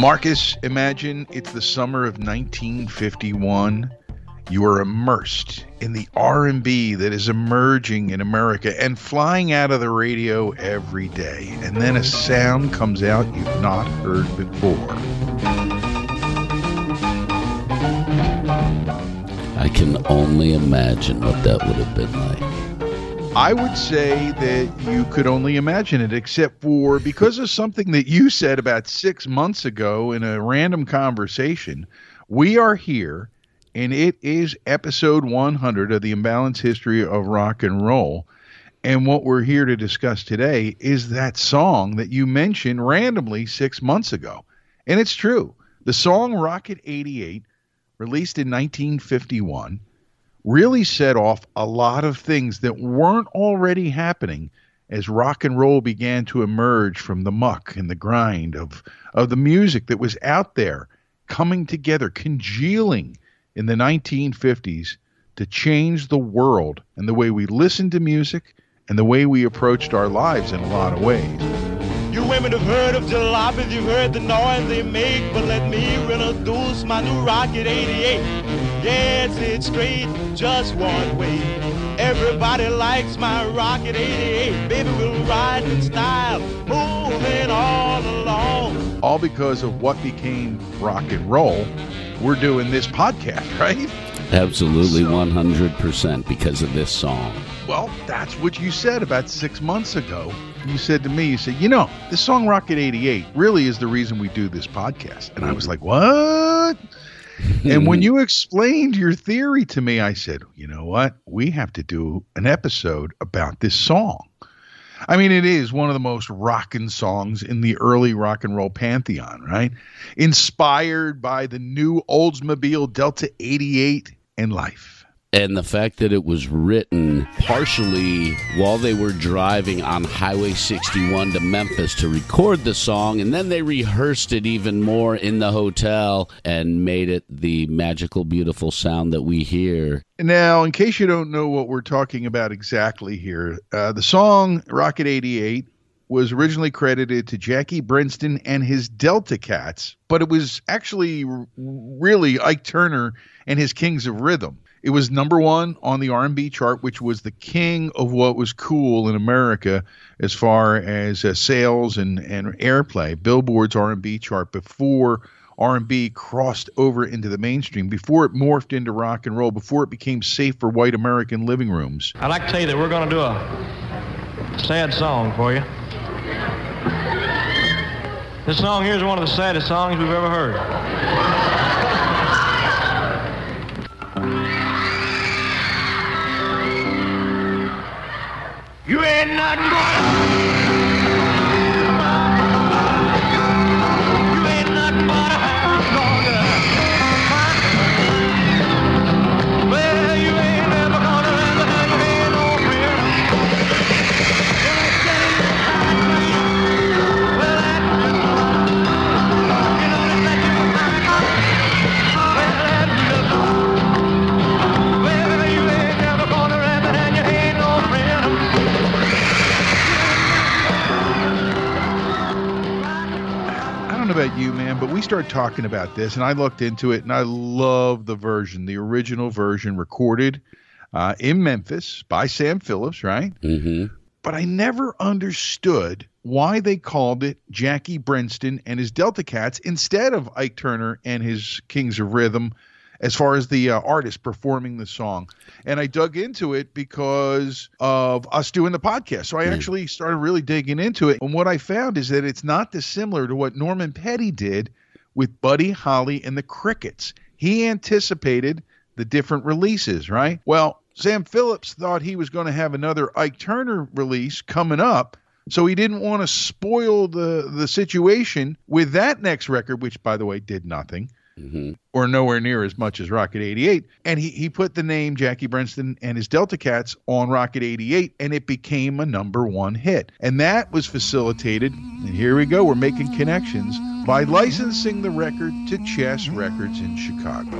Marcus, imagine it's the summer of 1951. You are immersed in the R&B that is emerging in America and flying out of the radio every day. And then a sound comes out you've not heard before. I can only imagine what that would have been like. I would say that you could only imagine it, except for because of something that you said about six months ago in a random conversation. We are here, and it is episode 100 of the Imbalanced History of Rock and Roll. And what we're here to discuss today is that song that you mentioned randomly six months ago. And it's true. The song Rocket 88, released in 1951, really set off a lot of things that weren't already happening as rock and roll began to emerge from the muck and the grind of, of the music that was out there coming together, congealing in the 1950s to change the world and the way we listened to music and the way we approached our lives in a lot of ways. You women have heard of jalopies, you've heard the noise they make, but let me introduce my new Rocket 88. Yes, it's straight, just one way. Everybody likes my Rocket 88. Baby, we'll ride in style, moving all along. All because of what became rock and roll. We're doing this podcast, right? Absolutely, 100% because of this song. Well, that's what you said about six months ago. You said to me, you said, you know, this song Rocket 88 really is the reason we do this podcast. And I was like, what? and when you explained your theory to me, I said, you know what? We have to do an episode about this song. I mean, it is one of the most rockin' songs in the early rock and roll pantheon, right? Inspired by the new Oldsmobile Delta 88 and life and the fact that it was written partially while they were driving on Highway 61 to Memphis to record the song, and then they rehearsed it even more in the hotel and made it the magical, beautiful sound that we hear. Now, in case you don't know what we're talking about exactly here, uh, the song Rocket 88 was originally credited to Jackie Brenston and his Delta Cats, but it was actually really Ike Turner and his Kings of Rhythm. It was number one on the R&B chart, which was the king of what was cool in America as far as uh, sales and, and airplay. Billboard's R&B chart before R&B crossed over into the mainstream, before it morphed into rock and roll, before it became safe for white American living rooms. I'd like to tell you that we're going to do a sad song for you. This song here is one of the saddest songs we've ever heard. You ain't nothing but started talking about this, and I looked into it, and I love the version, the original version recorded uh, in Memphis by Sam Phillips, right? Mm-hmm. But I never understood why they called it Jackie Brenston and his Delta Cats instead of Ike Turner and his Kings of Rhythm. as far as the uh, artist performing the song. And I dug into it because of us doing the podcast. So I actually started really digging into it. And what I found is that it's not dissimilar to what Norman Petty did with Buddy Holly and the Crickets. He anticipated the different releases, right? Well, Sam Phillips thought he was going to have another Ike Turner release coming up. So he didn't want to spoil the the situation with that next record, which by the way did nothing Mm-hmm. or nowhere near as much as Rocket 88. And he, he put the name Jackie Brenston and his Delta Cats on Rocket 88, and it became a number one hit. And that was facilitated, and here we go, we're making connections, by licensing the record to Chess Records in Chicago.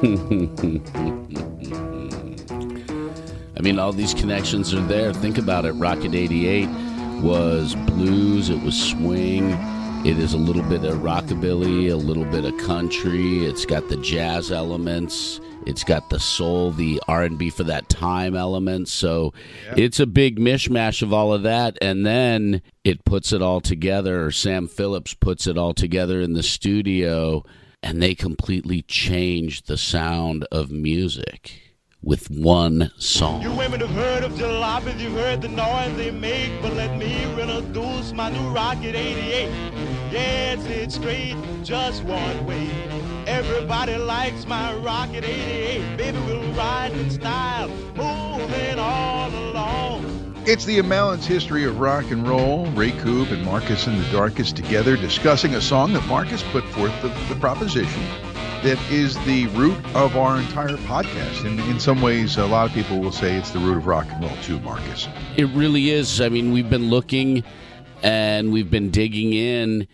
I mean, all these connections are there. Think about it. Rocket 88 was blues, it was swing, it is a little bit of rockabilly, a little bit of country. It's got the jazz elements. It's got the soul, the R&B for that time elements. So it's a big mishmash of all of that and then it puts it all together or Sam Phillips puts it all together in the studio and they completely changed the sound of music with one song. You women have heard of jalopies, you've heard the noise they make, but let me introduce my new Rocket 88. Yes, it's straight, just one way. Everybody likes my Rocket 88. Baby, we'll ride in style, moving all along. It's the Imbalanced history of rock and roll. Ray Coob and Marcus in the Darkest together discussing a song that Marcus put forth the, the proposition that is the root of our entire podcast. And in some ways, a lot of people will say it's the root of rock and roll too, Marcus. It really is. I mean, we've been looking and we've been digging in.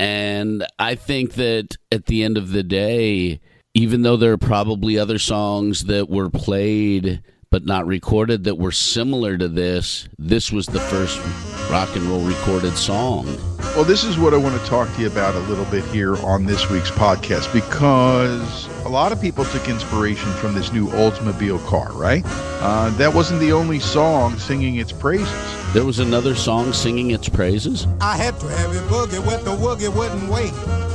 And I think that at the end of the day, even though there are probably other songs that were played but not recorded that were similar to this, this was the first rock and roll recorded song. Well, this is what I want to talk to you about a little bit here on this week's podcast because a lot of people took inspiration from this new Oldsmobile car, right? Uh, that wasn't the only song singing its praises. There was another song singing its praises. I had to have a boogie with the woogie wouldn't wait.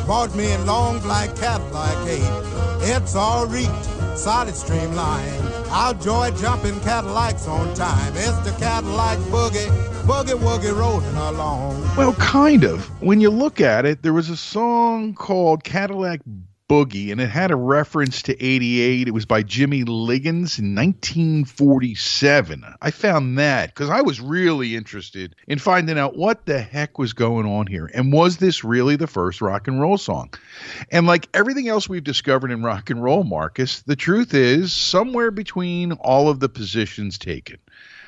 Bought me a long black Cadillac 8. It's all reeked, solid streamline. I'll joy jumping Cadillacs on time. It's the Cadillac boogie, boogie woogie rolling along. Well, kind of. When you look at it, there was a song called Cadillac Boogie, and it had a reference to 88. It was by Jimmy Liggins in 1947. I found that because I was really interested in finding out what the heck was going on here. And was this really the first rock and roll song? And like everything else we've discovered in rock and roll, Marcus, the truth is somewhere between all of the positions taken.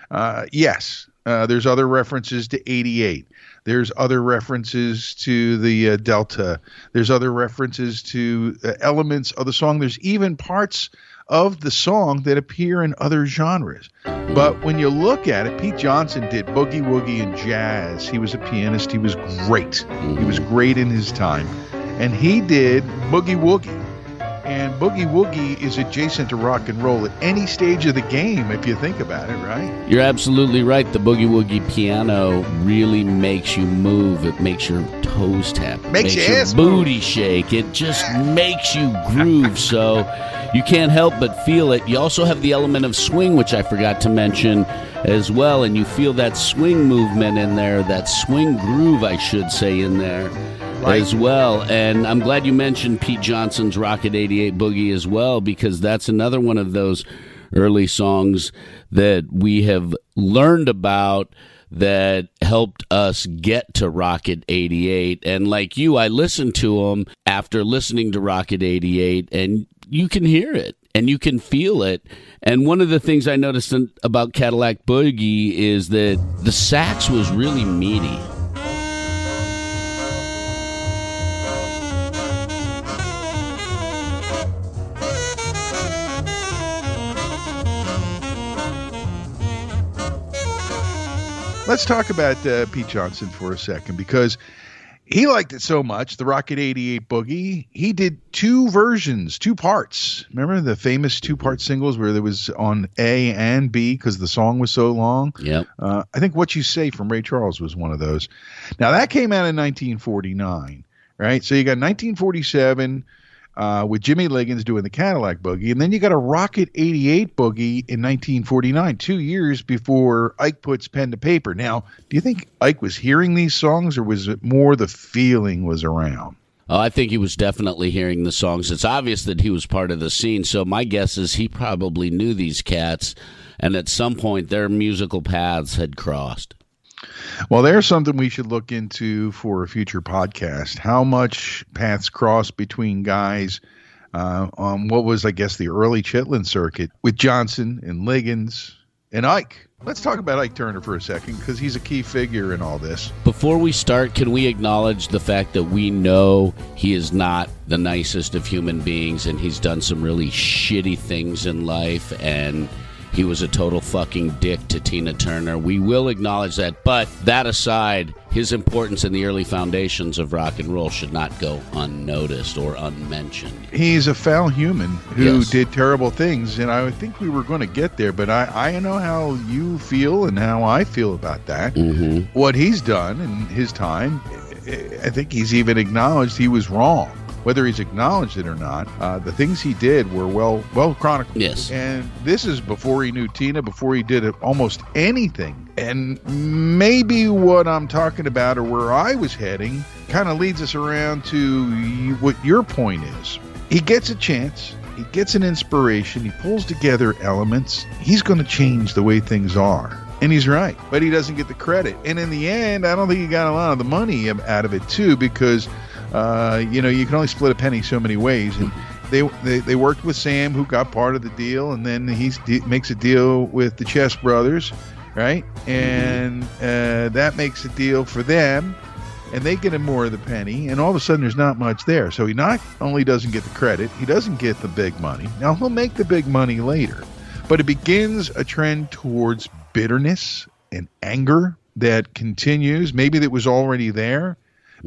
Uh, yes, uh, there's other references to 88. There's other references to the uh, Delta. There's other references to uh, elements of the song. There's even parts of the song that appear in other genres. But when you look at it, Pete Johnson did boogie woogie and jazz. He was a pianist. He was great. He was great in his time. And he did boogie woogie. And boogie woogie is adjacent to rock and roll at any stage of the game, if you think about it, right? You're absolutely right. The boogie woogie piano really makes you move. It makes your toes tap. It Makes your your ass move. booty shake. It just makes you groove. so you can't help but feel it. You also have the element of swing, which I forgot to mention as well, and you feel that swing movement in there, that swing groove, I should say, in there. As well, and I'm glad you mentioned Pete Johnson's Rocket 88 Boogie as well, because that's another one of those early songs that we have learned about that helped us get to Rocket 88. And like you, I listened to them after listening to Rocket 88, and you can hear it and you can feel it. And one of the things I noticed about Cadillac Boogie is that the sax was really meaty. Let's talk about uh, Pete Johnson for a second because he liked it so much, the Rocket 88 Boogie. He did two versions, two parts. Remember the famous two part singles where there was on A and B because the song was so long? Yeah. Uh, I think What You Say from Ray Charles was one of those. Now, that came out in 1949, right? So you got 1947. Uh, with Jimmy Liggins doing the Cadillac Boogie, and then you got a Rocket 88 Boogie in 1949, two years before Ike puts pen to paper. Now, do you think Ike was hearing these songs, or was it more the feeling was around? Oh, I think he was definitely hearing the songs. It's obvious that he was part of the scene. So my guess is he probably knew these cats, and at some point their musical paths had crossed. Well, there's something we should look into for a future podcast. How much paths cross between guys uh, on what was, I guess, the early Chitlin circuit with Johnson and Liggins and Ike. Let's talk about Ike Turner for a second because he's a key figure in all this. Before we start, can we acknowledge the fact that we know he is not the nicest of human beings and he's done some really shitty things in life and he was a total fucking dick to Tina Turner. We will acknowledge that. But that aside, his importance in the early foundations of rock and roll should not go unnoticed or unmentioned. He's a foul human who Yes. did terrible things, and I think we were going to get there, but I, I know how you feel and how I feel about that. hmm What he's done in his time, I think he's even acknowledged he was wrong. Whether he's acknowledged it or not, uh, the things he did were well well chronicled. Yes. And this is before he knew Tina, before he did almost anything. And maybe what I'm talking about or where I was heading kind of leads us around to what your point is. He gets a chance, he gets an inspiration, he pulls together elements. He's going to change the way things are. And he's right, but he doesn't get the credit. And in the end, I don't think he got a lot of the money out of it too, because uh, you know you can only split a penny so many ways. And they, they they worked with Sam, who got part of the deal, and then he makes a deal with the Chess Brothers, right? And uh, that makes a deal for them, and they get him more of the penny. And all of a sudden, there's not much there. So he not only doesn't get the credit, he doesn't get the big money. Now he'll make the big money later, but it begins a trend towards bitterness and anger that continues. Maybe that was already there.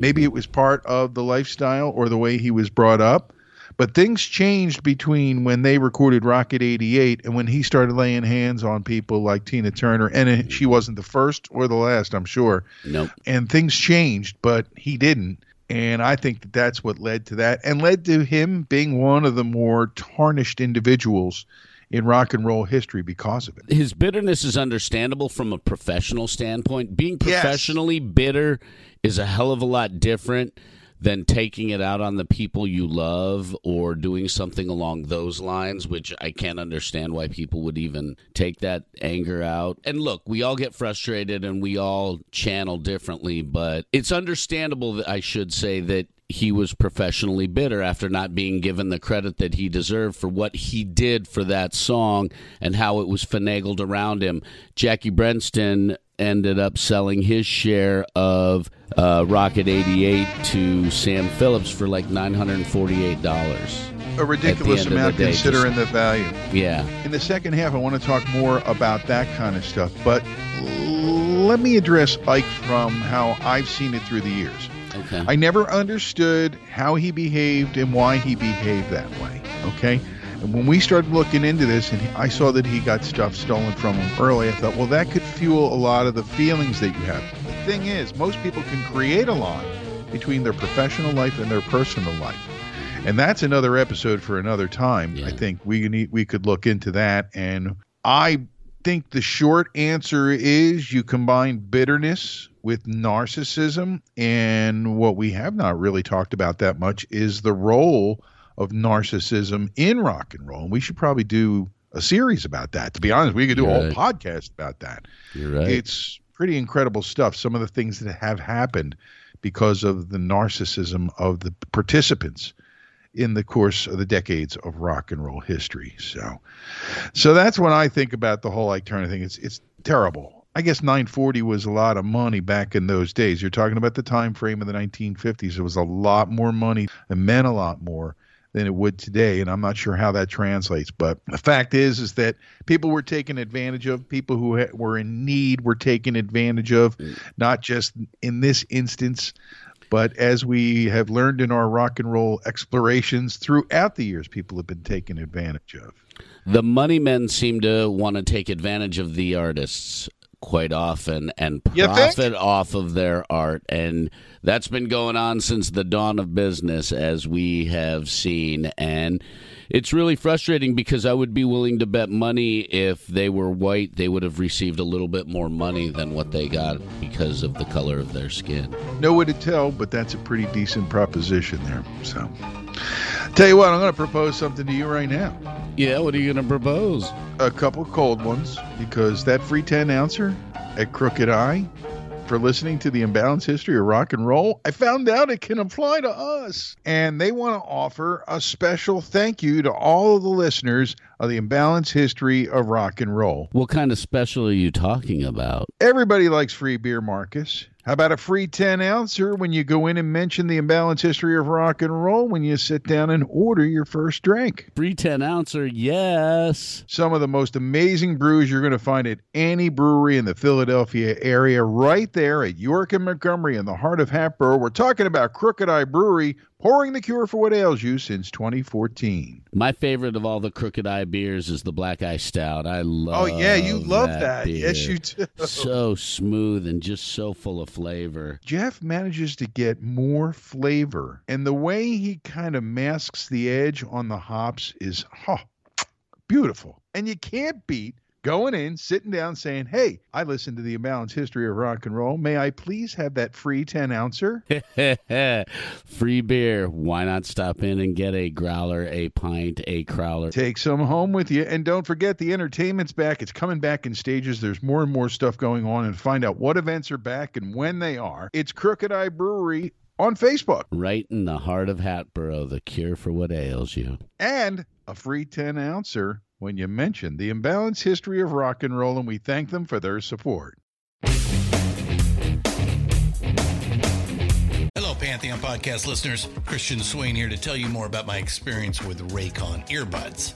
Maybe it was part of the lifestyle or the way he was brought up. But things changed between when they recorded Rocket 88 and when he started laying hands on people like Tina Turner. And she wasn't the first or the last, I'm sure. Nope. And things changed, but he didn't. And I think that that's what led to that and led to him being one of the more tarnished individuals in rock and roll history because of it. his bitterness is understandable from a professional standpoint. Being Yes. professionally bitter is a hell of a lot different than taking it out on the people you love or doing something along those lines, which I can't understand why people would even take that anger out. And look, we all get frustrated and we all channel differently, but it's understandable that I should say that he was professionally bitter after not being given the credit that he deserved for what he did for that song and how it was finagled around him. Jackie Brenston ended up selling his share of uh, Rocket 88 to Sam Phillips for like $948. A ridiculous the amount day, considering the value. Yeah. In the second half, I want to talk more about that kind of stuff. But let me address Ike from how I've seen it through the years. Okay. I never understood how he behaved and why he behaved that way. Okay. And when we started looking into this and I saw that he got stuff stolen from him early, I thought, well, that could fuel a lot of the feelings that you have. Thing is, most people can create a line between their professional life and their personal life. And that's another episode for another time. Yeah. I think we need we could look into that. And I think the short answer is you combine bitterness with narcissism. And what we have not really talked about that much is the role of narcissism in rock and roll. And we should probably do a series about that. To be honest, we could do a whole Right. podcast about that. You're right. It's pretty incredible stuff. Some of the things that have happened because of the narcissism of the participants in the course of the decades of rock and roll history. So, so that's when I think about the whole Turner thing. It's it's terrible. I guess 940 was a lot of money back in those days. You're talking about the time frame of the 1950s. It was a lot more money. and meant a lot more than it would today, and I'm not sure how that translates. But the fact is, is that people were taken advantage of. People who ha- were in need were taken advantage of, mm. not just in this instance, but as we have learned in our rock and roll explorations throughout the years, people have been taken advantage of. the money men seem to want to take advantage of the artists quite often and profit off of their art. And that's been going on since the dawn of business, as we have seen. And it's really frustrating because I would be willing to bet money if they were white, they would have received a little bit more money than what they got because of the color of their skin. No way to tell, but that's a pretty decent proposition there. So, tell you what, I'm going to propose something to you right now. Yeah, what are you going to propose? A couple cold ones, because that free 10 ouncer at Crooked Eye for listening to the imbalanced history of rock and roll, I found out it can apply to us. And they want to offer a special thank you to all of the listeners of the imbalanced history of rock and roll. What kind of special are you talking about? Everybody likes free beer, Marcus. How about a free 10 ouncer when you go in and mention the imbalanced history of rock and roll when you sit down and order your first drink? Free 10 ouncer, yes. Some of the most amazing brews you're going to find at any brewery in the Philadelphia area, right there at York and Montgomery in the heart of Hatboro. We're talking about Crooked Eye Brewery, pouring the cure for what ails you since 2014. My favorite of all the Crooked Eye beers is the Black Eye Stout. I love Oh, yeah, you love that. beer. Yes, you do. So smooth and just so full of flavor. Jeff manages to get more flavor, and the way he kind of masks the edge on the hops is oh, beautiful. And you can't beat going in, sitting down, saying, Hey, I listened to the imbalanced history of rock and roll. May I please have that free 10 ouncer? Free beer. Why not stop in and get a growler, a pint, a crowler? Take some home with you. And don't forget, the entertainment's back. It's coming back in stages. There's more and more stuff going on. And find out what events are back and when they are. It's Crooked Eye Brewery on Facebook. Right in the heart of Hatboro, the cure for what ails you. and a free 10 ouncer when you mention the imbalanced history of rock and roll, and we thank them for their support. Hello, Pantheon podcast listeners. Christian Swain here to tell you more about my experience with Raycon earbuds.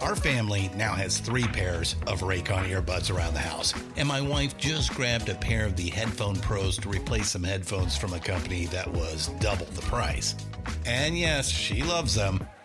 Our family now has three pairs of Raycon earbuds around the house, and my wife just grabbed a pair of the Headphone Pros to replace some headphones from a company that was double the price. And yes, she loves them.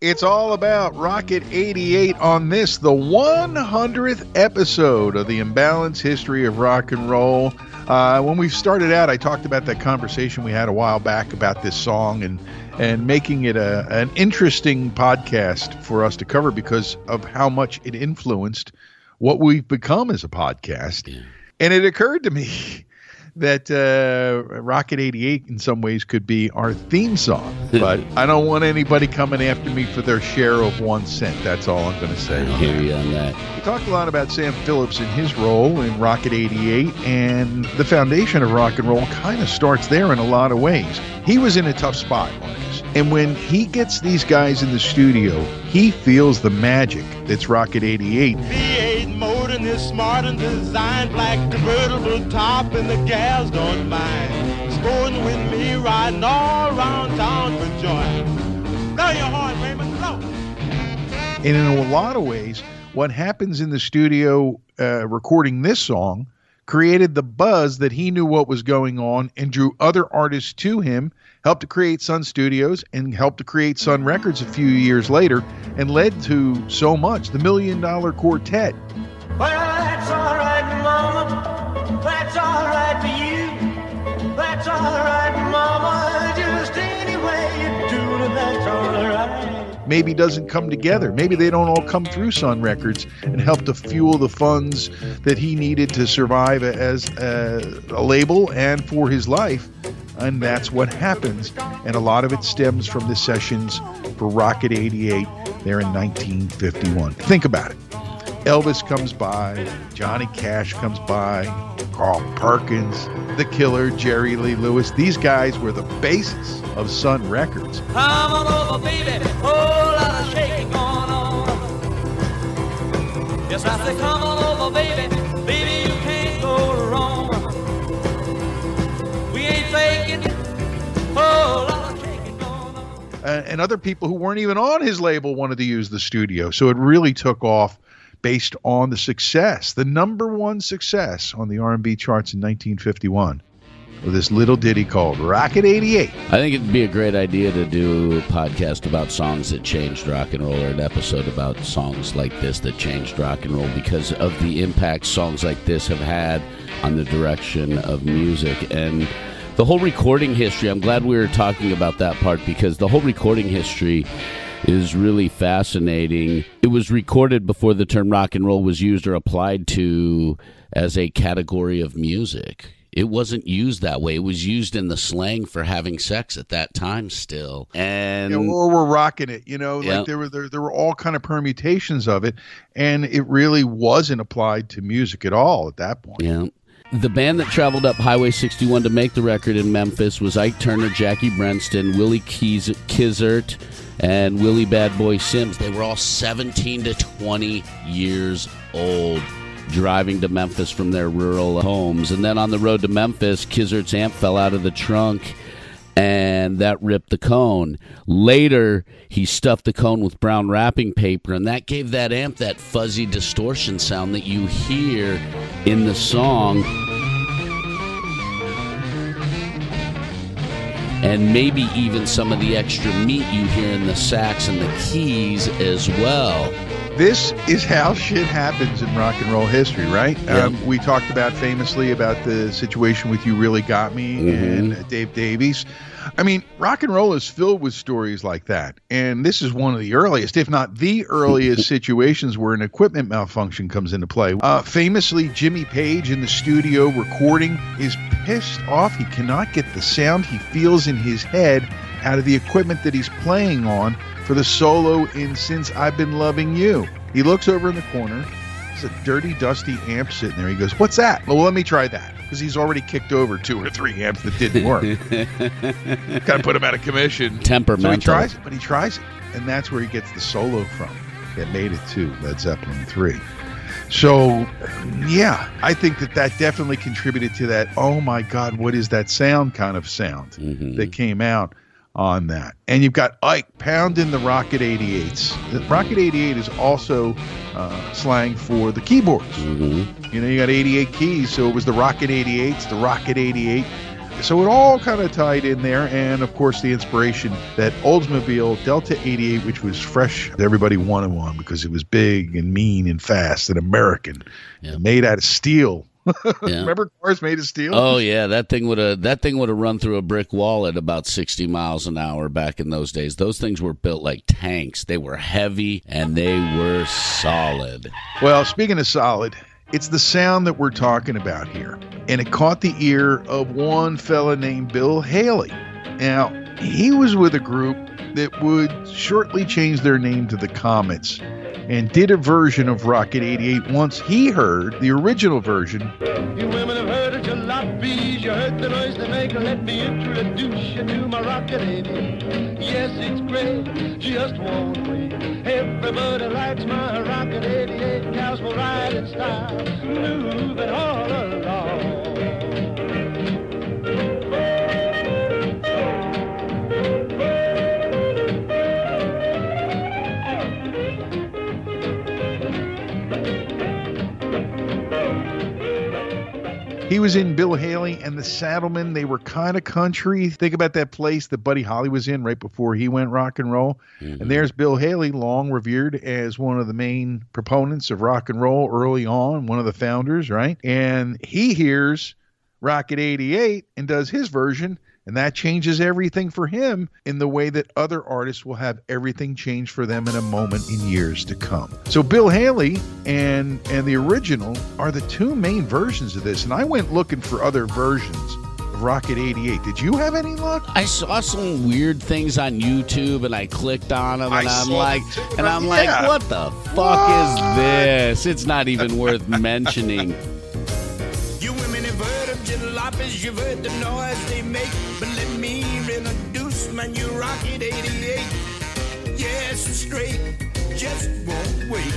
It's all about Rocket 88 on this, the 100th episode of the Imbalanced History of Rock and Roll. Uh, when we started out, I talked about that conversation we had a while back about this song and and making it a, an interesting podcast for us to cover because of how much it influenced what we've become as a podcast. And it occurred to me that uh, Rocket 88 in some ways could be our theme song, but I don't want anybody coming after me for their share of one cent. That's all I'm going to say. I hear you on that. We talked a lot about Sam Phillips and his role in Rocket 88, and the foundation of rock and roll kind of starts there in a lot of ways. He was in a tough spot, Marcus. And when he gets these guys in the studio, he feels the magic that's Rocket 88. V8 and it's smart and designed, black convertible top, and the gals don't mind. Sporting with me, riding all around town for joy. Blow your horn, Raymond, blow. And in a lot of ways, what happens in the studio uh, recording this song created the buzz that he knew what was going on and drew other artists to him, helped to create Sun Studios and helped to create Sun Records a few years later, and led to so much the Million Dollar Quartet. It, maybe doesn't come together. Maybe they don't all come through Sun Records and help to fuel the funds that he needed to survive as a, a label and for his life. And that's what happens. And a lot of it stems from the sessions for Rocket 88 there in 1951. Think about it. Elvis comes by, Johnny Cash comes by, Carl Perkins, The Killer, Jerry Lee Lewis. These guys were the basis of Sun Records. Come on over, baby. Whole lot of shaking going on. Yes, I come on over, baby. Baby, you can't go wrong. We ain't faking. Whole lot of shaking going on. Uh, and other people who weren't even on his label wanted to use the studio. So it really took off based on the success, the number one success on the R&B charts in 1951 with this little ditty called Rocket 88. I think it'd be a great idea to do a podcast about songs that changed rock and roll or an episode about songs like this that changed rock and roll because of the impact songs like this have had on the direction of music and the whole recording history. I'm glad we were talking about that part because the whole recording history is really fascinating. It was recorded before the term rock and roll was used or applied to as a category of music. It wasn't used that way. It was used in the slang for having sex at that time still. And know, or we're rocking it, you know, Yeah. like there were there, there were all kind of permutations of it and it really wasn't applied to music at all at that point. Yeah. The band that traveled up Highway 61 to make the record in Memphis was Ike Turner, Jackie Brenston, Willie Keys- Kizart, and Willie Bad Boy Sims. They were all 17 to 20 years old driving to Memphis from their rural homes. And then on the road to Memphis, Kizart's amp fell out of the trunk and that ripped the cone. Later, he stuffed the cone with brown wrapping paper, and that gave that amp that fuzzy distortion sound that you hear in the song. And maybe even some of the extra meat you hear in the sax and the keys as well. This is how shit happens in rock and roll history, right? Um, we talked about famously about the situation with You Really Got Me Mhm. and Dave Davies. I mean, rock and roll is filled with stories like that. And this is one of the earliest, if not the earliest, situations where an equipment malfunction comes into play. Uh, famously, Jimmy Page in the studio recording is pissed off. He cannot get the sound he feels in his head out of the equipment that he's playing on for the solo in Since I've Been Loving You. He looks over in the corner. It's a dirty, dusty amp sitting there. He goes, What's that? Well, let me try that. Because he's already kicked over two or three amps that didn't work. Got to put him out of commission. So he tries it, but he tries it. And that's where he gets the solo from that made it to Led Zeppelin 3. So, yeah, I think that that definitely contributed to that. Oh my God, what is that sound kind of sound Mhm. that came out on that? And you've got Ike pounding the Rocket 88s. The Rocket 88 is also uh, slang for the keyboards. Mhm. You know, you got 88 keys, so it was the Rocket 88s, the Rocket 88. So it all kind of tied in there, and of course the inspiration that Oldsmobile Delta 88, which was fresh, everybody wanted one because it was big and mean and fast and American, Yeah. made out of steel. Yeah. Remember cars made of steel? Oh yeah, that thing would have that thing would have run through a brick wall at about sixty miles an hour back in those days. Those things were built like tanks. They were heavy and they were solid. Well, speaking of solid, it's the sound that we're talking about here. And it caught the ear of one fella named Bill Haley. Now, he was with a group that would shortly change their name to the Comets and did a version of Rocket 88 once he heard the original version. You women have heard of jalopies, you heard the noise they make. Let me introduce you to my rocket 88. Yes, it's great, just. Everybody likes my rocket 88. Cows will ride in style, moving all along. He was in Bill Haley and the Saddlemen. They were kind of country. Think about that place that Buddy Holly was in right before he went rock and roll. Mm-hmm. And there's Bill Haley, long revered as one of the main proponents of rock and roll early on, one of the founders, right? And he hears Rocket 88 and does his version. And that changes everything for him in the way that other artists will have everything change for them in a moment in years to come. So Bill Haley and and the original are the two main versions of this. And I went looking for other versions of Rocket 88. Did you have any luck? I saw some weird things on YouTube and I clicked on them and I I'm like and I'm yeah. like what the fuck is this? It's not even worth mentioning. jalopies, you've heard the noise they make. But let me introduce my new Rocket 88. Yes, straight, just won't wait.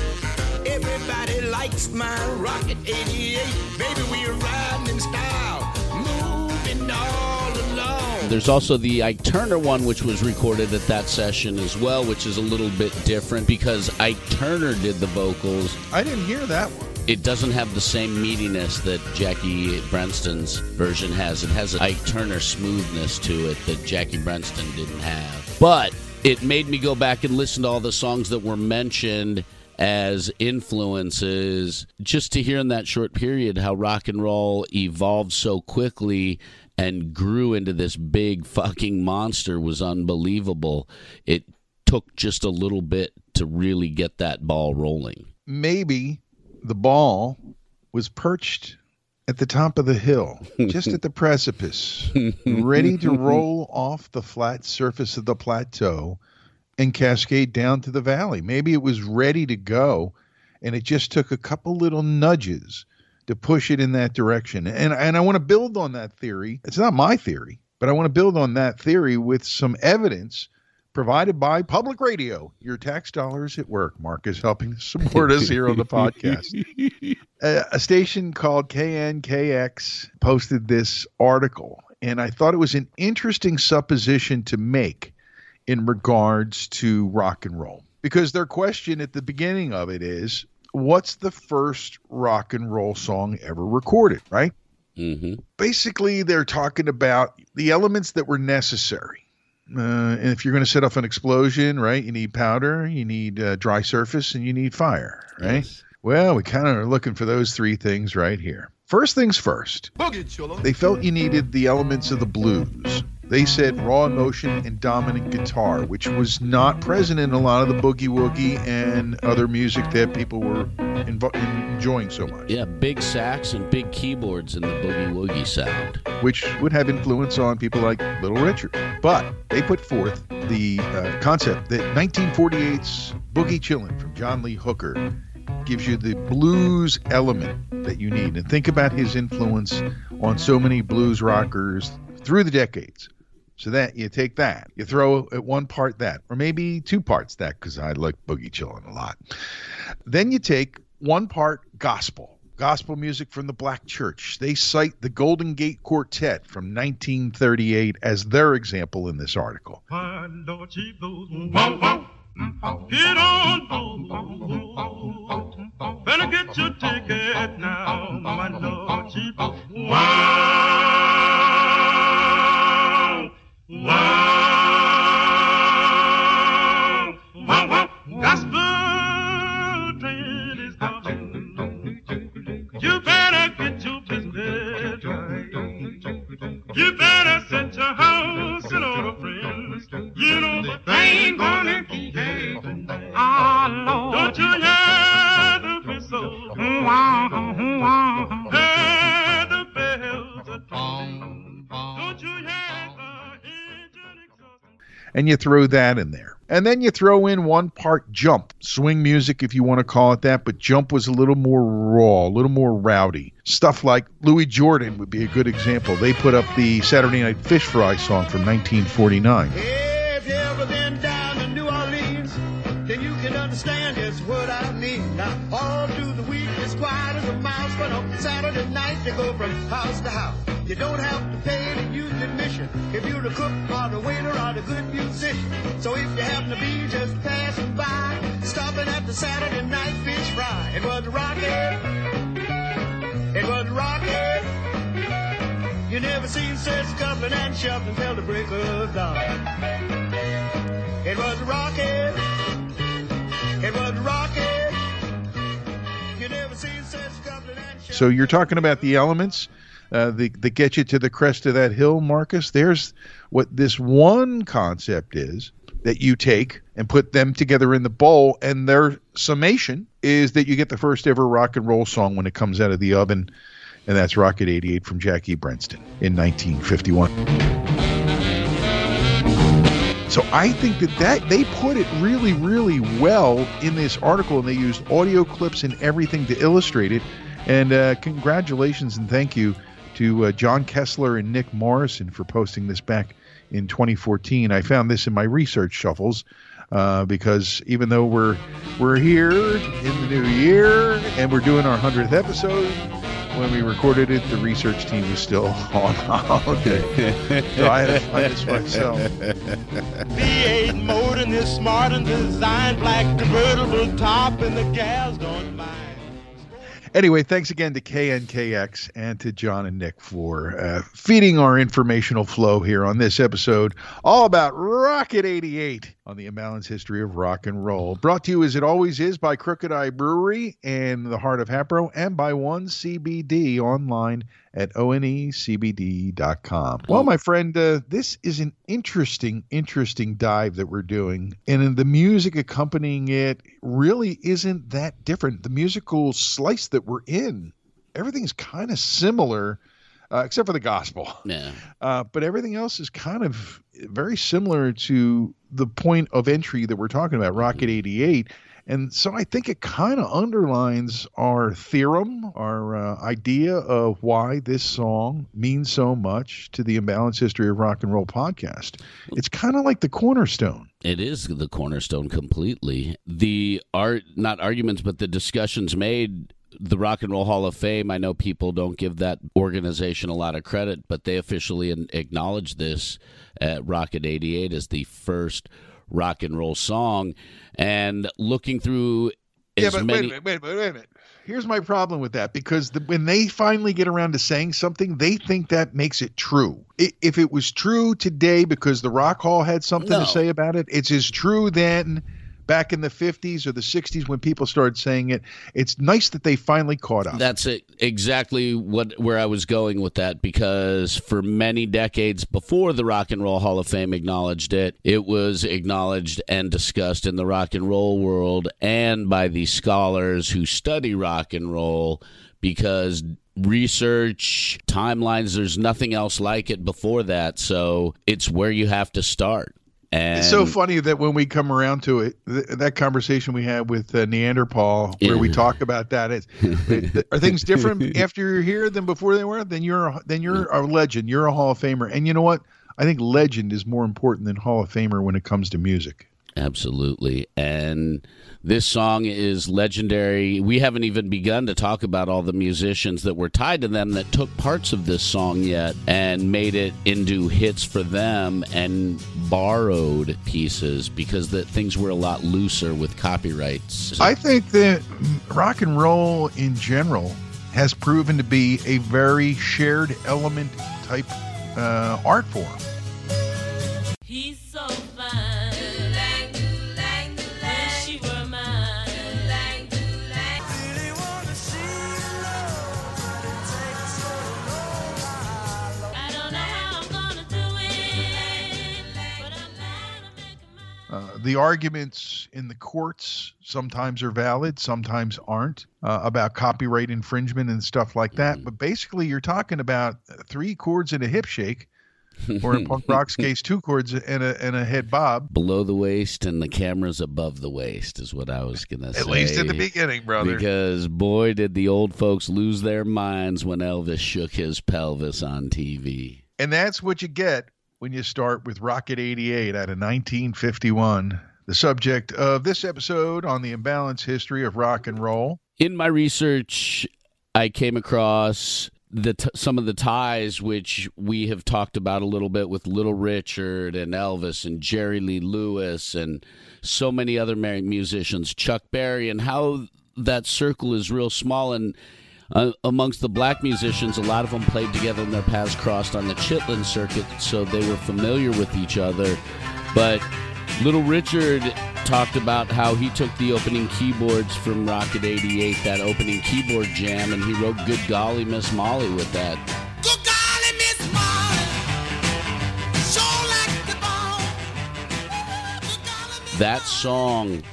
Everybody likes my Rocket 88. Baby, we're riding in style, moving all along. There's also the Ike Turner one, which was recorded at that session as well, which is a little bit different because Ike Turner did the vocals. I didn't hear that one. It doesn't have the same meatiness that Jackie Brenston's version has. It has an Ike Turner smoothness to it that Jackie Brenston didn't have. But it made me go back and listen to all the songs that were mentioned as influences just to hear in that short period how rock and roll evolved so quickly and grew into this big fucking monster was unbelievable. It took just a little bit to really get that ball rolling. Maybe the ball was perched at the top of the hill, just at the precipice, ready to roll off the flat surface of the plateau and cascade down to the valley. Maybe it was ready to go, and it just took a couple little nudges to push it in that direction. And and I want to build on that theory. It's not my theory, but I want to build on that theory with some evidence provided by public radio. Your tax dollars at work, Mark, is helping to support us here on the podcast. a, a station called KNKX posted this article, and I thought it was an interesting supposition to make in regards to rock and roll. Because their question at the beginning of it is, what's the first rock and roll song ever recorded, right? Mm-hmm. Basically, they're talking about the elements that were necessary. Uh, and if you're going to set off an explosion, right, you need powder, you need uh, dry surface, and you need fire, right? Well, we kind of are looking for those three things right here. First things first, they felt you needed the elements of the blues. They said raw emotion and dominant guitar, which was not present in a lot of the boogie woogie and other music that people were invo- enjoying so much, Yeah, big sax and big keyboards in the boogie woogie sound. which would have influence on people like Little Richard. But they put forth the uh, concept that 1948's Boogie Chillin' from John Lee Hooker gives you the blues element that you need. And think about his influence on so many blues rockers through the decades. So that you take that, you throw at one part that, or maybe two parts that, because I like Boogie chilling a lot. Then you take one part gospel, gospel music from the Black Church. They cite the Golden Gate Quartet from 1938 as their example in this article. Get on board. Better get your ticket now, my Lord. Wow, wow, wow. Gospel train is coming. You better get your business right. You better set your house in order, friends. You know the thing gonna Lord. Don't you hear the whistle? Hear the bells are tolling. Don't you hear? And you throw that in there. And then you throw in one part jump, swing music if you want to call it that, but jump was a little more raw, a little more rowdy. Stuff like Louis Jordan would be a good example. They put up the Saturday Night Fish Fry song from 1949. If you ever been down to New Orleans, then you can understand just what I mean. Now, all through the week, it's quiet as a mouse, but on Saturday night, they go from house to house. You don't have to pay to use admission if you're the cook or the waiter or the good musician. So if you happen to be just passing by, stopping at the Saturday night fish fry, it was rocket. It was rocket. You never seen such scuffling and shuffling till the break of dawn. It was rocket. It was rocket. You never seen such scuffling and shuffling. So you're talking about the elements uh, the, that get you to the crest of that hill, Marcus. There's what this one concept is that you take and put them together in the bowl, and their summation is that you get the first ever rock and roll song when it comes out of the oven, and that's Rocket 88 from Jackie Brenston in 1951. So I think that, that they put it really, really well in this article, and they used audio clips and everything to illustrate it. And uh, congratulations and thank you to uh, John Kessler and Nick Morrison for posting this back in 2014. I found this in my research shuffles uh, because even though we're we're here in the new year and we're doing our hundredth episode, when we recorded it, the research team was still on holiday. so I had to find this myself. V8 motor this smart and designed black convertible top and the gals don't mind. Anyway, thanks again to KNKX and to John and Nick for uh, feeding our informational flow here on this episode, all about Rocket 88 on the Imbalanced History of Rock and Roll. Brought to you as it always is by Crooked Eye Brewery in the heart of Hatboro and by One CBD online at onecbd.com. Well, my friend, uh, this is an interesting, interesting dive that we're doing. And the music accompanying it really isn't that different. The musical slice that we're in, everything's kind of similar. Uh, except for the gospel. Yeah. Uh, but everything else is kind of very similar to the point of entry that we're talking about, Rocket 88. And so I think it kind of underlines our theorem, our uh, idea of why this song means so much to the Imbalanced History of Rock and Roll podcast. It's kind of like the cornerstone. It is the cornerstone completely. The art, not arguments, but the discussions made. The Rock and Roll Hall of Fame, I know people don't give that organization a lot of credit, but they officially acknowledge this at Rocket 88 as the first rock and roll song. And looking through Yeah, but many. wait a minute, wait a minute, wait a minute. Here's my problem with that because the, when they finally get around to saying something, they think that makes it true. If it was true today because the Rock Hall had something No. to say about it, it's as true then back in the 50s or the 60s when people started saying it. It's nice that they finally caught up. That's it, exactly what where I was going with that because for many decades before the Rock and Roll Hall of Fame acknowledged it, it was acknowledged and discussed in the rock and roll world and by the scholars who study rock and roll because research timelines there's nothing else like it before that so it's where you have to start and It's so funny that when we come around to it, th- that conversation we had with uh, Neanderthal, where we talk about that, is are things different after you're here than before they were? Then you're a, then you're a legend. You're a Hall of Famer, and you know what? I think legend is more important than Hall of Famer when it comes to music. Absolutely. And this song is legendary. We haven't even begun to talk about all the musicians that were tied to them that took parts of this song yet and made it into hits for them and borrowed pieces because the things were a lot looser with copyrights. I think that rock and roll in general has proven to be a very shared element type uh, art form. He's so fine. The arguments in the courts sometimes are valid, sometimes aren't, uh, about copyright infringement and stuff like that. But basically, you're talking about three chords and a hip shake, or in punk rock's case, two chords and a and a head bob. Below the waist and the camera's above the waist is what I was going to say. At least at the beginning, brother. Because boy, did the old folks lose their minds when Elvis shook his pelvis on TV. And that's what you get when you start with Rocket 88 out of 1951. The subject of this episode on the imbalance history of rock and roll. In my research, I came across the t- some of the ties which we have talked about a little bit with Little Richard and Elvis and Jerry Lee Lewis and so many other musicians, Chuck Berry, and how that circle is real small and Uh, amongst the black musicians, a lot of them played together and their paths crossed on the Chitlin circuit, so they were familiar with each other. But Little Richard talked about how he took the opening keyboards from Rocket 88, that opening keyboard jam, and he wrote Good Golly Miss Molly with that. That song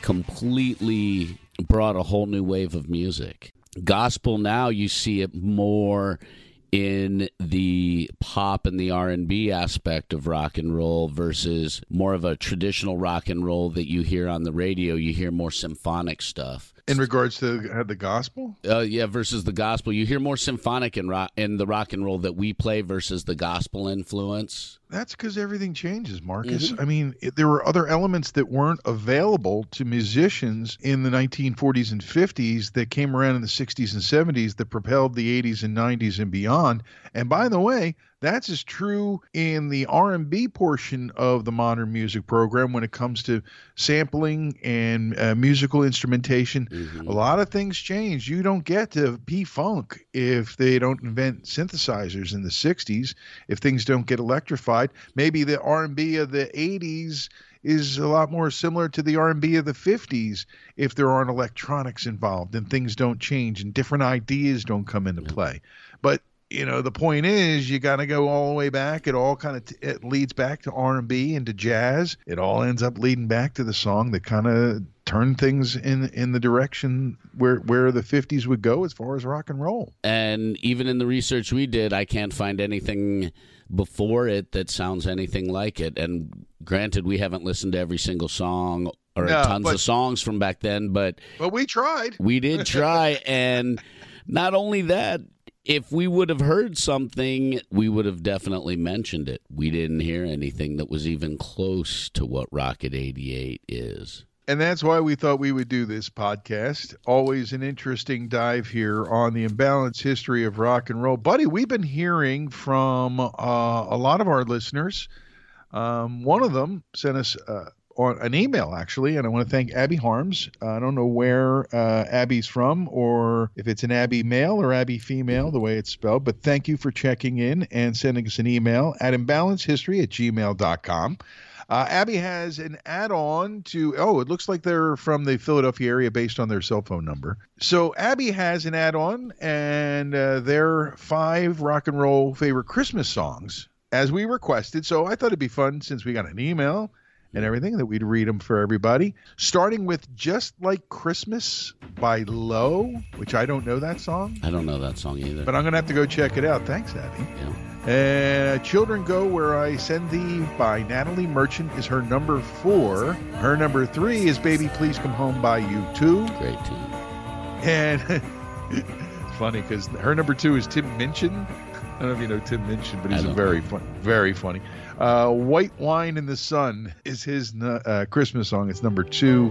completely brought a whole new wave of music. Gospel now you see it more in the pop and the R&B aspect of rock and roll versus more of a traditional rock and roll that you hear on the radio. You hear more symphonic stuff. In regards to the gospel, Uh, yeah, versus the gospel. You hear more symphonic in rock in the rock and roll that we play versus the gospel influence. That's because everything changes, Marcus. I mean, it, there were other elements that weren't available to musicians in the 1940s and 50s that came around in the 60s and 70s that propelled the 80s and 90s and beyond. And by the way, that's as true in the R&B portion of the modern music program when it comes to sampling and uh, musical instrumentation. A lot of things change. You don't get to P-Funk if they don't invent synthesizers in the 60s, if things don't get electrified. Maybe the R&B of the 80s is a lot more similar to the R&B of the 50s if there aren't electronics involved and things don't change and different ideas don't come into play. But you know the point is you got to go all the way back. It all kind of t- it leads back to r&b and to jazz. It all ends up leading back to the song that kind of turned things in in the direction where where the 50s would go as far as rock and roll. And even in the research we did, I can't find anything before it that sounds anything like it. And granted, we haven't listened to every single song or No, tons but- of songs from back then, but but we tried we did try. and not only that, if we would have heard something, we would have definitely mentioned it. We didn't hear anything that was even close to what Rocket 88 is. And that's why we thought we would do this podcast. Always an interesting dive here on the imbalanced history of rock and roll. Buddy, we've been hearing from uh, a lot of our listeners. Um, one of them sent us uh, on an email, actually, and I want to thank Abby Harms. Uh, I don't know where uh, Abby's from or if it's an Abby male or Abby female, the way it's spelled, but thank you for checking in and sending us an email at imbalancehistory at gmail.com. Uh, Abby has an add-on to. Oh, it looks like they're from the Philadelphia area based on their cell phone number. So Abby has an add-on, and uh, their five rock and roll favorite Christmas songs, as we requested. So I thought it'd be fun since we got an email and everything that we'd read them for everybody. Starting with "Just Like Christmas" by Low, which I don't know that song, I don't know that song either. but I'm gonna have to go check it out. Thanks, Abby. Yeah. Uh, Children Go Where I Send Thee by Natalie Merchant is her number four. Her number three is Baby Please Come Home by U2. Great tune. And it's funny because her number two is Tim Minchin. I don't know if you know Tim Minchin, but he's a very fun, very funny. Uh, White Wine in the Sun is his uh, Christmas song. It's number two.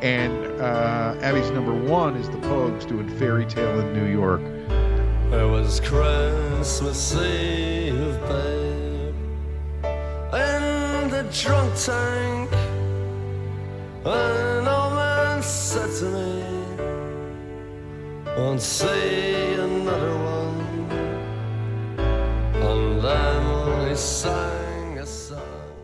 And uh, Abby's number one is the Pogues doing Fairy Tale in New York. It was Christmas Eve, babe, in the drunk tank. An old man said to me, Won't see another one.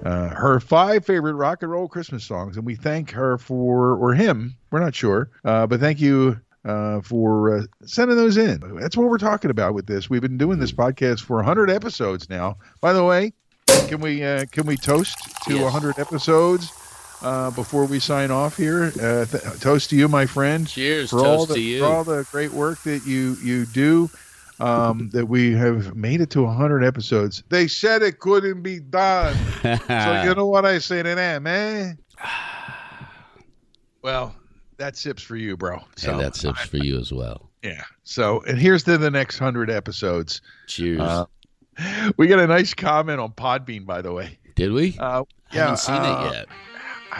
Uh, her five favorite rock and roll Christmas songs, and we thank her for or him. We're not sure, uh, but thank you uh, for uh, sending those in. That's what we're talking about with this. We've been doing this podcast for 100 episodes now. By the way, can we uh, can we toast to Yes. 100 episodes? Uh, before we sign off here, uh, th- toast to you, my friend. Cheers, for all toast the, to you. for all the great work that you you do. Um, that we have made it to 100 episodes. They said it couldn't be done. So you know what I say to that, man? Well, that sips for you, bro. So and sips it for you as well. yeah. So and here's to the next hundred episodes. Cheers. Uh, we got a nice comment on Podbean, by the way. Did we? Uh, I haven't seen uh, it yet.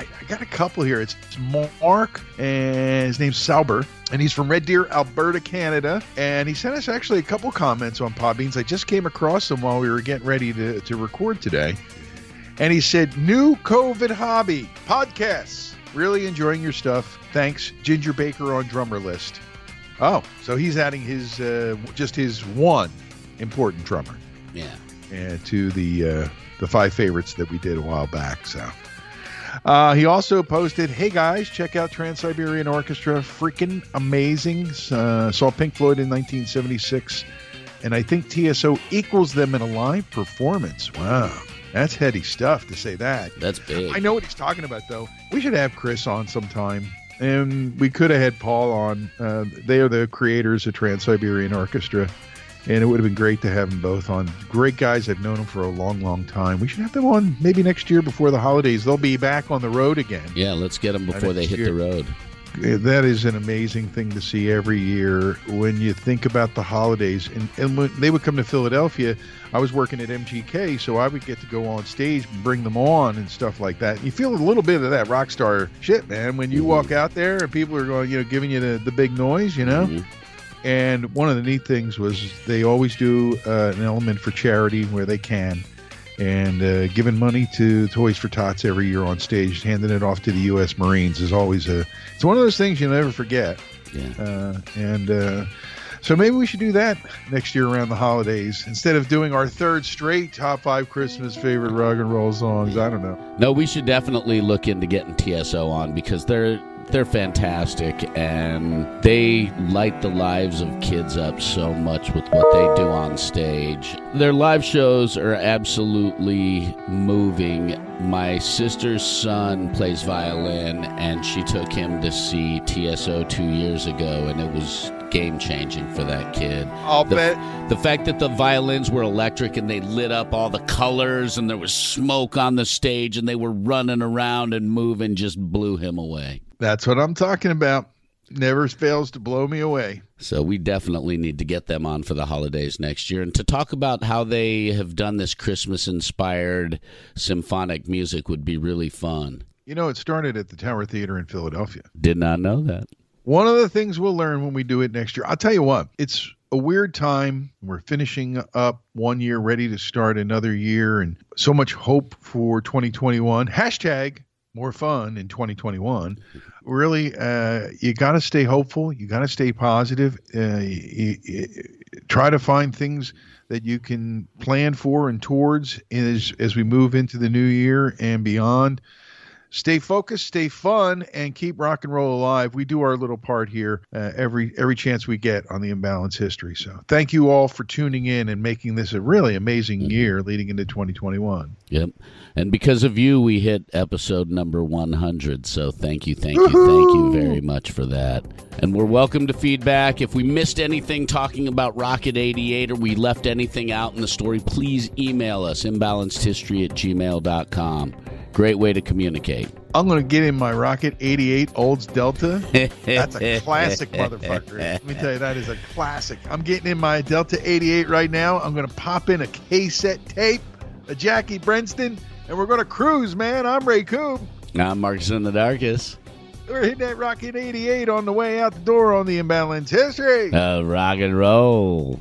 I, I got a couple here. It's, it's Mark, and his name's Sauber, and he's from Red Deer, Alberta, Canada. And he sent us actually a couple comments on Podbeans. I just came across them while we were getting ready to, to record today. And he said, New COVID hobby, podcasts. Really enjoying your stuff. Thanks, Ginger Baker on drummer list. Oh, so he's adding his uh, just his one important drummer Yeah. uh, to the uh, the five favorites that we did a while back. So uh, he also posted, "Hey guys, check out Trans Siberian Orchestra, freaking amazing! Uh, saw Pink Floyd in 1976, and I think TSO equals them in a live performance. Wow." That's heady stuff to say that. That's big. I know what he's talking about, though. We should have Chris on sometime, and we could have had Paul on. Uh, they are the creators of Trans Siberian Orchestra, and it would have been great to have them both on. Great guys. I've known them for a long, long time. We should have them on maybe next year before the holidays. They'll be back on the road again. Yeah, let's get them before they hit year. the road. That is an amazing thing to see every year when you think about the holidays. And, and when they would come to Philadelphia, I was working at MGK, so I would get to go on stage and bring them on and stuff like that. You feel a little bit of that rock star shit, man, when you mm-hmm. walk out there and people are going, you know, giving you the, the big noise, you know? Mm-hmm. And one of the neat things was they always do uh, an element for charity where they can. And uh, giving money to Toys for Tots every year on stage, handing it off to the U.S. Marines is always a. It's one of those things you'll never forget. Yeah. Uh, and uh, so maybe we should do that next year around the holidays instead of doing our third straight top five Christmas favorite rock and roll songs. I don't know. No, we should definitely look into getting TSO on because they're they're fantastic and they light the lives of kids up so much with what they do on stage. Their live shows are absolutely moving. My sister's son plays violin and she took him to see TSO 2 years ago and it was game changing for that kid. I'll the, bet. the fact that the violins were electric and they lit up all the colors and there was smoke on the stage and they were running around and moving just blew him away. That's what I'm talking about. Never fails to blow me away. So we definitely need to get them on for the holidays next year and to talk about how they have done this Christmas inspired symphonic music would be really fun. You know, it started at the Tower Theater in Philadelphia. Did not know that. One of the things we'll learn when we do it next year, I'll tell you what, it's a weird time. We're finishing up one year, ready to start another year, and so much hope for 2021. Hashtag more fun in 2021. Really, uh, you got to stay hopeful. You got to stay positive. Uh, you, you- try to find things that you can plan for and towards as as we move into the new year and beyond stay focused, stay fun, and keep rock and roll alive. We do our little part here uh, every every chance we get on the imbalance history. So thank you all for tuning in and making this a really amazing year leading into 2021. Yep. And because of you, we hit episode number 100. So thank you, thank you, thank you very much for that. And we're welcome to feedback. If we missed anything talking about Rocket 88 or we left anything out in the story, please email us, imbalancedhistory at gmail.com. Great way to communicate. I'm going to get in my Rocket 88 Olds Delta. That's a classic motherfucker. Let me tell you, that is a classic. I'm getting in my Delta 88 right now. I'm going to pop in a cassette tape, a Jackie Brenston, and we're going to cruise, man. I'm Ray Coob. I'm Marcus in the Darkest. We're hitting that Rocket 88 on the way out the door on the imbalance history. Uh, rock and roll.